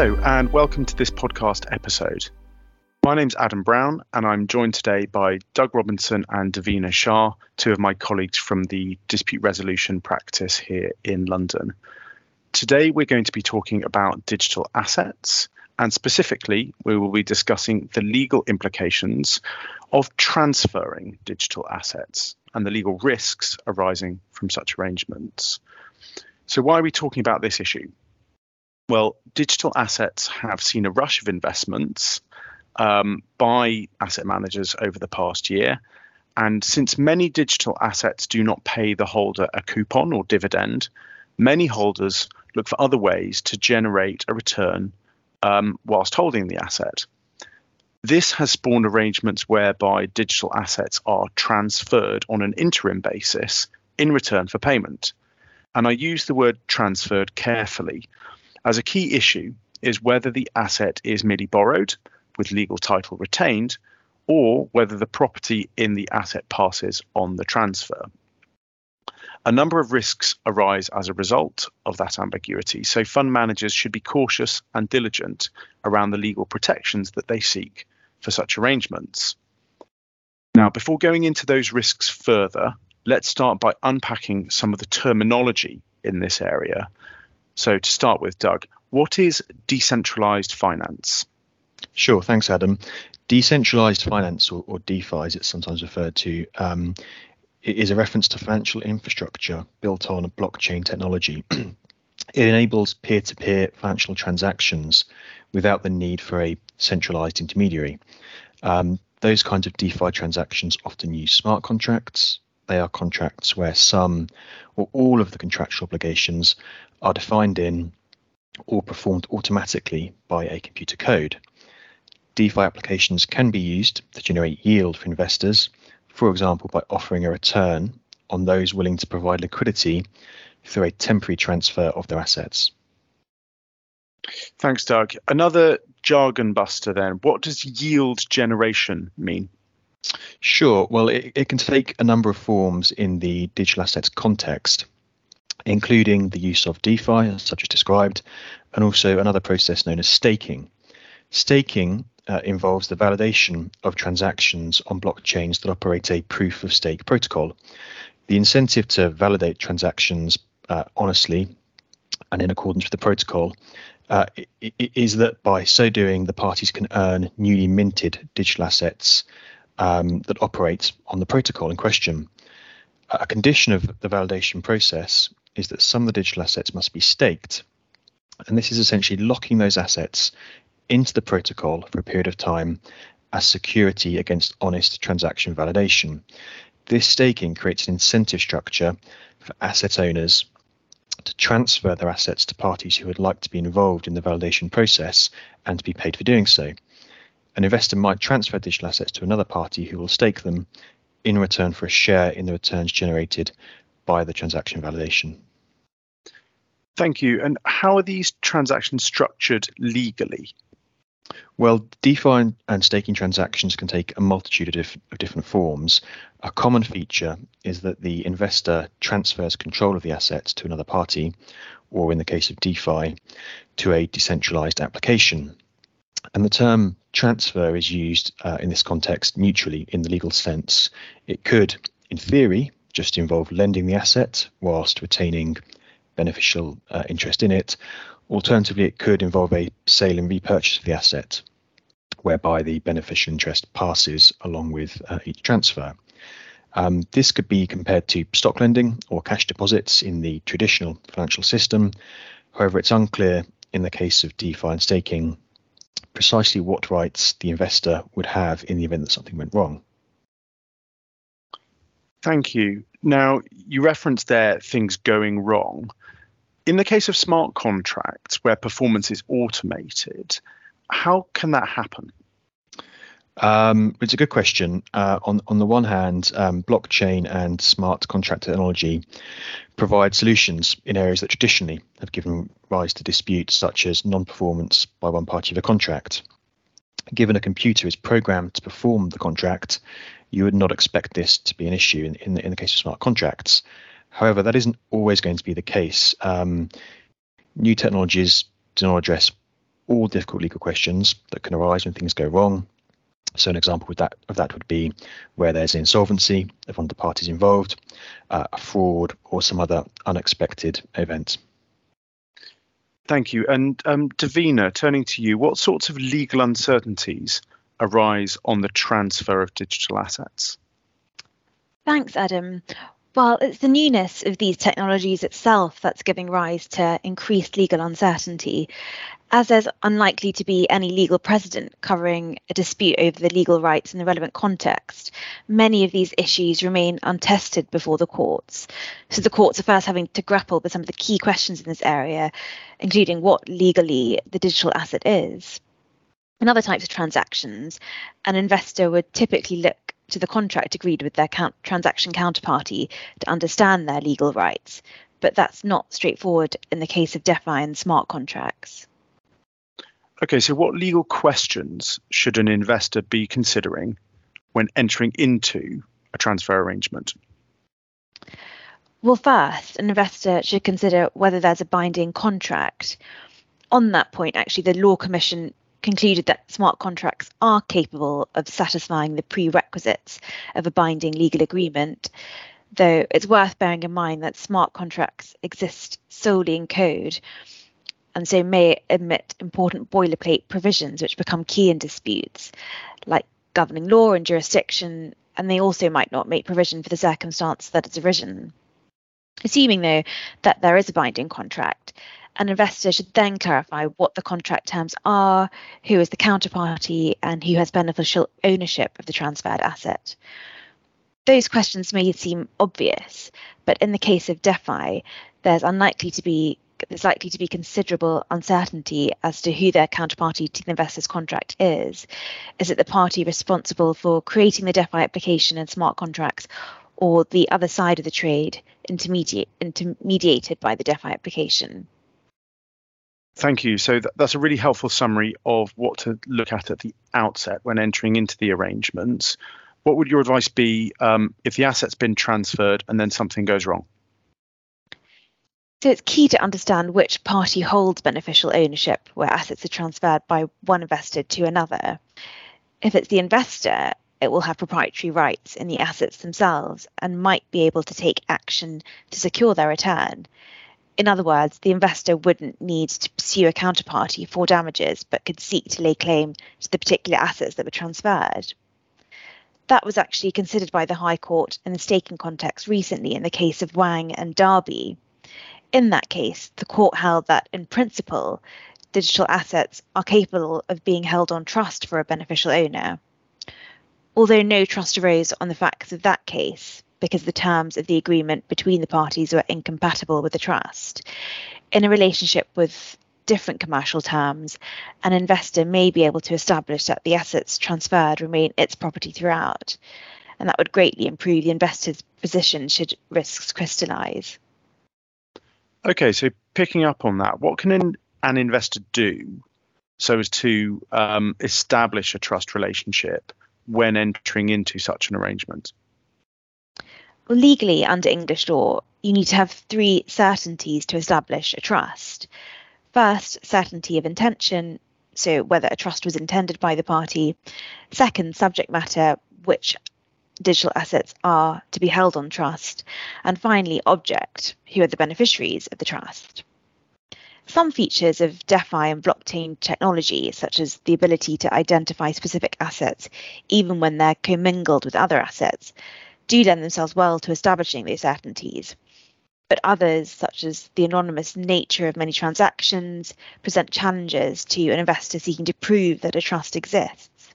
Hello, and welcome to this podcast episode. My name's Adam Brown, and I'm joined today by Doug Robinson and Davina Shah, two of my colleagues from the dispute resolution practice here in London. Today, we're going to be talking about digital assets, and specifically, we will be discussing the legal implications of transferring digital assets and the legal risks arising from such arrangements. So, why are we talking about this issue? Well, digital assets have seen a rush of investments um, by asset managers over the past year. And since many digital assets do not pay the holder a coupon or dividend, many holders look for other ways to generate a return um, whilst holding the asset. This has spawned arrangements whereby digital assets are transferred on an interim basis in return for payment. And I use the word transferred carefully as a key issue is whether the asset is merely borrowed with legal title retained or whether the property in the asset passes on the transfer. A number of risks arise as a result of that ambiguity, so fund managers should be cautious and diligent around the legal protections that they seek for such arrangements. Now, before going into those risks further, let's start by unpacking some of the terminology in this area so, to start with, Doug, what is decentralized finance? Sure, thanks, Adam. Decentralized finance, or, or DeFi as it's sometimes referred to, um, is a reference to financial infrastructure built on blockchain technology. it enables peer to peer financial transactions without the need for a centralized intermediary. Um, those kinds of DeFi transactions often use smart contracts. They are contracts where some or all of the contractual obligations are defined in or performed automatically by a computer code. DeFi applications can be used to generate yield for investors, for example, by offering a return on those willing to provide liquidity through a temporary transfer of their assets. Thanks, Doug. Another jargon buster then. What does yield generation mean? Sure. Well, it, it can take a number of forms in the digital assets context including the use of DeFi, such as described, and also another process known as staking. Staking uh, involves the validation of transactions on blockchains that operate a proof of stake protocol. The incentive to validate transactions uh, honestly and in accordance with the protocol uh, is that by so doing, the parties can earn newly minted digital assets um, that operates on the protocol in question. A condition of the validation process is that some of the digital assets must be staked. And this is essentially locking those assets into the protocol for a period of time as security against honest transaction validation. This staking creates an incentive structure for asset owners to transfer their assets to parties who would like to be involved in the validation process and to be paid for doing so. An investor might transfer digital assets to another party who will stake them in return for a share in the returns generated by the transaction validation. Thank you. And how are these transactions structured legally? Well, DeFi and staking transactions can take a multitude of, of, different forms. A common feature is that the investor transfers control of the assets to another party, or in the case of DeFi, to a decentralized application. And the term transfer is used uh, in this context mutually in the legal sense. It could, in theory, just involve lending the asset whilst retaining beneficial uh, interest in it. Alternatively, it could involve a sale and repurchase of the asset, whereby the beneficial interest passes along with uh, each transfer. Um, this could be compared to stock lending or cash deposits in the traditional financial system. However, it's unclear in the case of DeFi and staking precisely what rights the investor would have in the event that something went wrong. Thank you. Now, you referenced there things going wrong. In the case of smart contracts where performance is automated, how can that happen? Um, it's a good question. Uh, on on the one hand, um, blockchain and smart contract technology provide solutions in areas that traditionally have given rise to disputes, such as non-performance by one party of a contract. Given a computer is programmed to perform the contract, you would not expect this to be an issue in, in, in the case of smart contracts. However, that isn't always going to be the case. Um, new technologies do not address all difficult legal questions that can arise when things go wrong. So an example that, of that would be where there's insolvency of one of the parties involved, uh, a fraud, or some other unexpected event. Thank you. And um, Davina, turning to you, what sorts of legal uncertainties arise on the transfer of digital assets? Thanks, Adam. Well, it's the newness of these technologies itself that's giving rise to increased legal uncertainty, as there's unlikely to be any legal precedent covering a dispute over the legal rights in the relevant context. Many of these issues remain untested before the courts. So the courts are first having to grapple with some of the key questions in this area, including what legally the digital asset is. In other types of transactions, an investor would typically look to the contract agreed with their count- transaction counterparty to understand their legal rights, but that's not straightforward in the case of DeFi and smart contracts. Okay, so what legal questions should an investor be considering when entering into a transfer arrangement? Well, first, an investor should consider whether there's a binding contract. On that point, actually, the Law Commission concluded that smart contracts are capable of satisfying the prerequisites of a binding legal agreement, though it's worth bearing in mind that smart contracts exist solely in code and so may omit important boilerplate provisions which become key in disputes, like governing law and jurisdiction, and they also might not make provision for the circumstance that it's arisen. Assuming, though, that there is a binding contract, an investor should then clarify what the contract terms are, who is the counterparty, and who has beneficial ownership of the transferred asset. Those questions may seem obvious, but in the case of DeFi, there's unlikely to be there's likely to be considerable uncertainty as to who their counterparty to the investor's contract is. Is it the party responsible for creating the DeFi application and smart contracts, or the other side of the trade, intermediate, intermediated by the DeFi application? Thank you. So th- that's a really helpful summary of what to look at at the outset when entering into the arrangements. What would your advice be um, if the asset's been transferred and then something goes wrong? So it's key to understand which party holds beneficial ownership where assets are transferred by one investor to another. If it's the investor, it will have proprietary rights in the assets themselves and might be able to take action to secure their return. In other words, the investor wouldn't need to pursue a counterparty for damages, but could seek to lay claim to the particular assets that were transferred. That was actually considered by the High Court in the staking context recently in the case of Wang and Darby. In that case, the court held that, in principle, digital assets are capable of being held on trust for a beneficial owner. Although no trust arose on the facts of that case, because the terms of the agreement between the parties were incompatible with the trust. In a relationship with different commercial terms, an investor may be able to establish that the assets transferred remain its property throughout, and that would greatly improve the investor's position should risks crystallize. Okay, so picking up on that, what can an, an investor do so as to um, establish a trust relationship when entering into such an arrangement? Legally under English law, you need to have three certainties to establish a trust. First, certainty of intention, so whether a trust was intended by the party. Second, subject matter, which digital assets are to be held on trust. And finally, object, who are the beneficiaries of the trust. Some features of DeFi and blockchain technology, such as the ability to identify specific assets even when they're commingled with other assets, do lend themselves well to establishing those certainties. But others, such as the anonymous nature of many transactions, present challenges to an investor seeking to prove that a trust exists.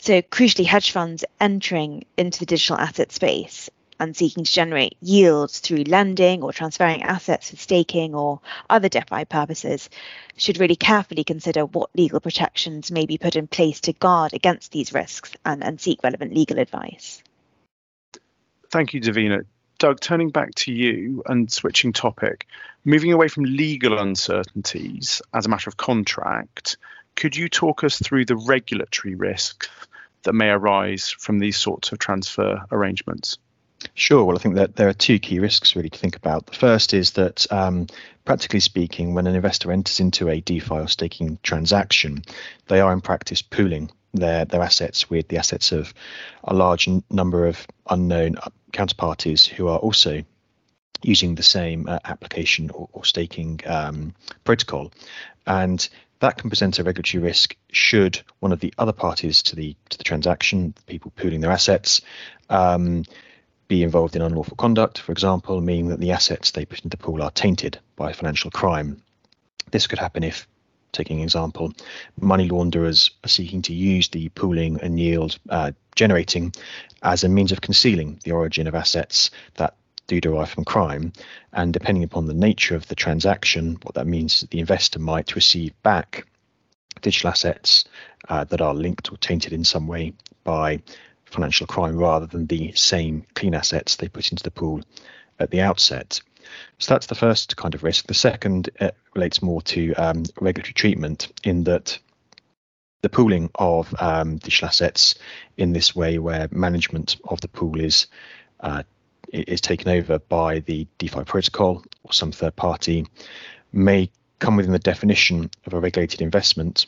So, crucially, hedge funds entering into the digital asset space and seeking to generate yields through lending or transferring assets for staking or other DeFi purposes should really carefully consider what legal protections may be put in place to guard against these risks and, and seek relevant legal advice. Thank you, Davina. Doug, turning back to you and switching topic, moving away from legal uncertainties as a matter of contract, could you talk us through the regulatory risks that may arise from these sorts of transfer arrangements? Sure. Well, I think that there are two key risks really to think about. The first is that, um, practically speaking, when an investor enters into a DeFi or staking transaction, they are in practice pooling their their assets with the assets of a large number of unknown counterparties who are also using the same uh, application or, or staking um, protocol, and that can present a regulatory risk should one of the other parties to the to the transaction, the people pooling their assets, um, be involved in unlawful conduct, for example, meaning that the assets they put into the pool are tainted by financial crime. This could happen if, taking an example, money launderers are seeking to use the pooling and yield uh, generating as a means of concealing the origin of assets that do derive from crime. And depending upon the nature of the transaction, what that means is that the investor might receive back digital assets uh, that are linked or tainted in some way by financial crime rather than the same clean assets they put into the pool at the outset. So that's the first kind of risk. The second uh, relates more to um, regulatory treatment in that the pooling of um, digital assets in this way, where management of the pool is uh, is taken over by the DeFi protocol or some third party, may come within the definition of a regulated investment.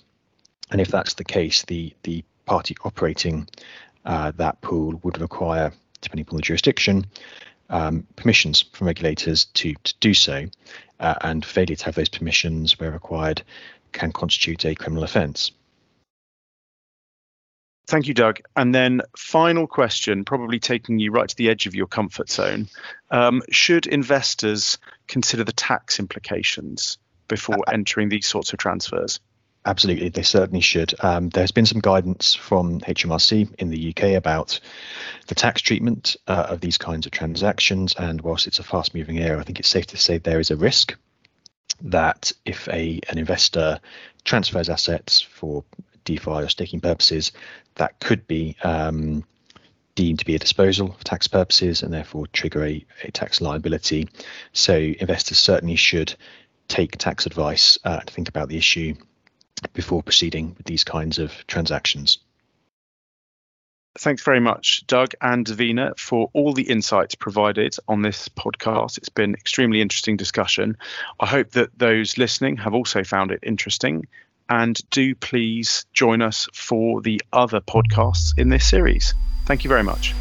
And if that's the case, the the party operating uh, that pool would require, depending upon the jurisdiction, um, permissions from regulators to, to do so, uh, and failure to have those permissions where required can constitute a criminal offence. Thank you, Doug. And then, final question, probably taking you right to the edge of your comfort zone. Um, should investors consider the tax implications before uh, entering these sorts of transfers? Absolutely, they certainly should. Um, there's been some guidance from HMRC in the UK about the tax treatment uh, of these kinds of transactions, and whilst it's a fast-moving area, I think it's safe to say there is a risk that if a an investor transfers assets for DeFi or staking purposes, that could be um, deemed to be a disposal for tax purposes and therefore trigger a, a tax liability. So investors certainly should take tax advice uh, to think about the issue before proceeding with these kinds of transactions. Thanks very much, Doug and Davina, for all the insights provided on this podcast. It's been extremely interesting discussion. I hope that those listening have also found it interesting. And do please join us for the other podcasts in this series. Thank you very much.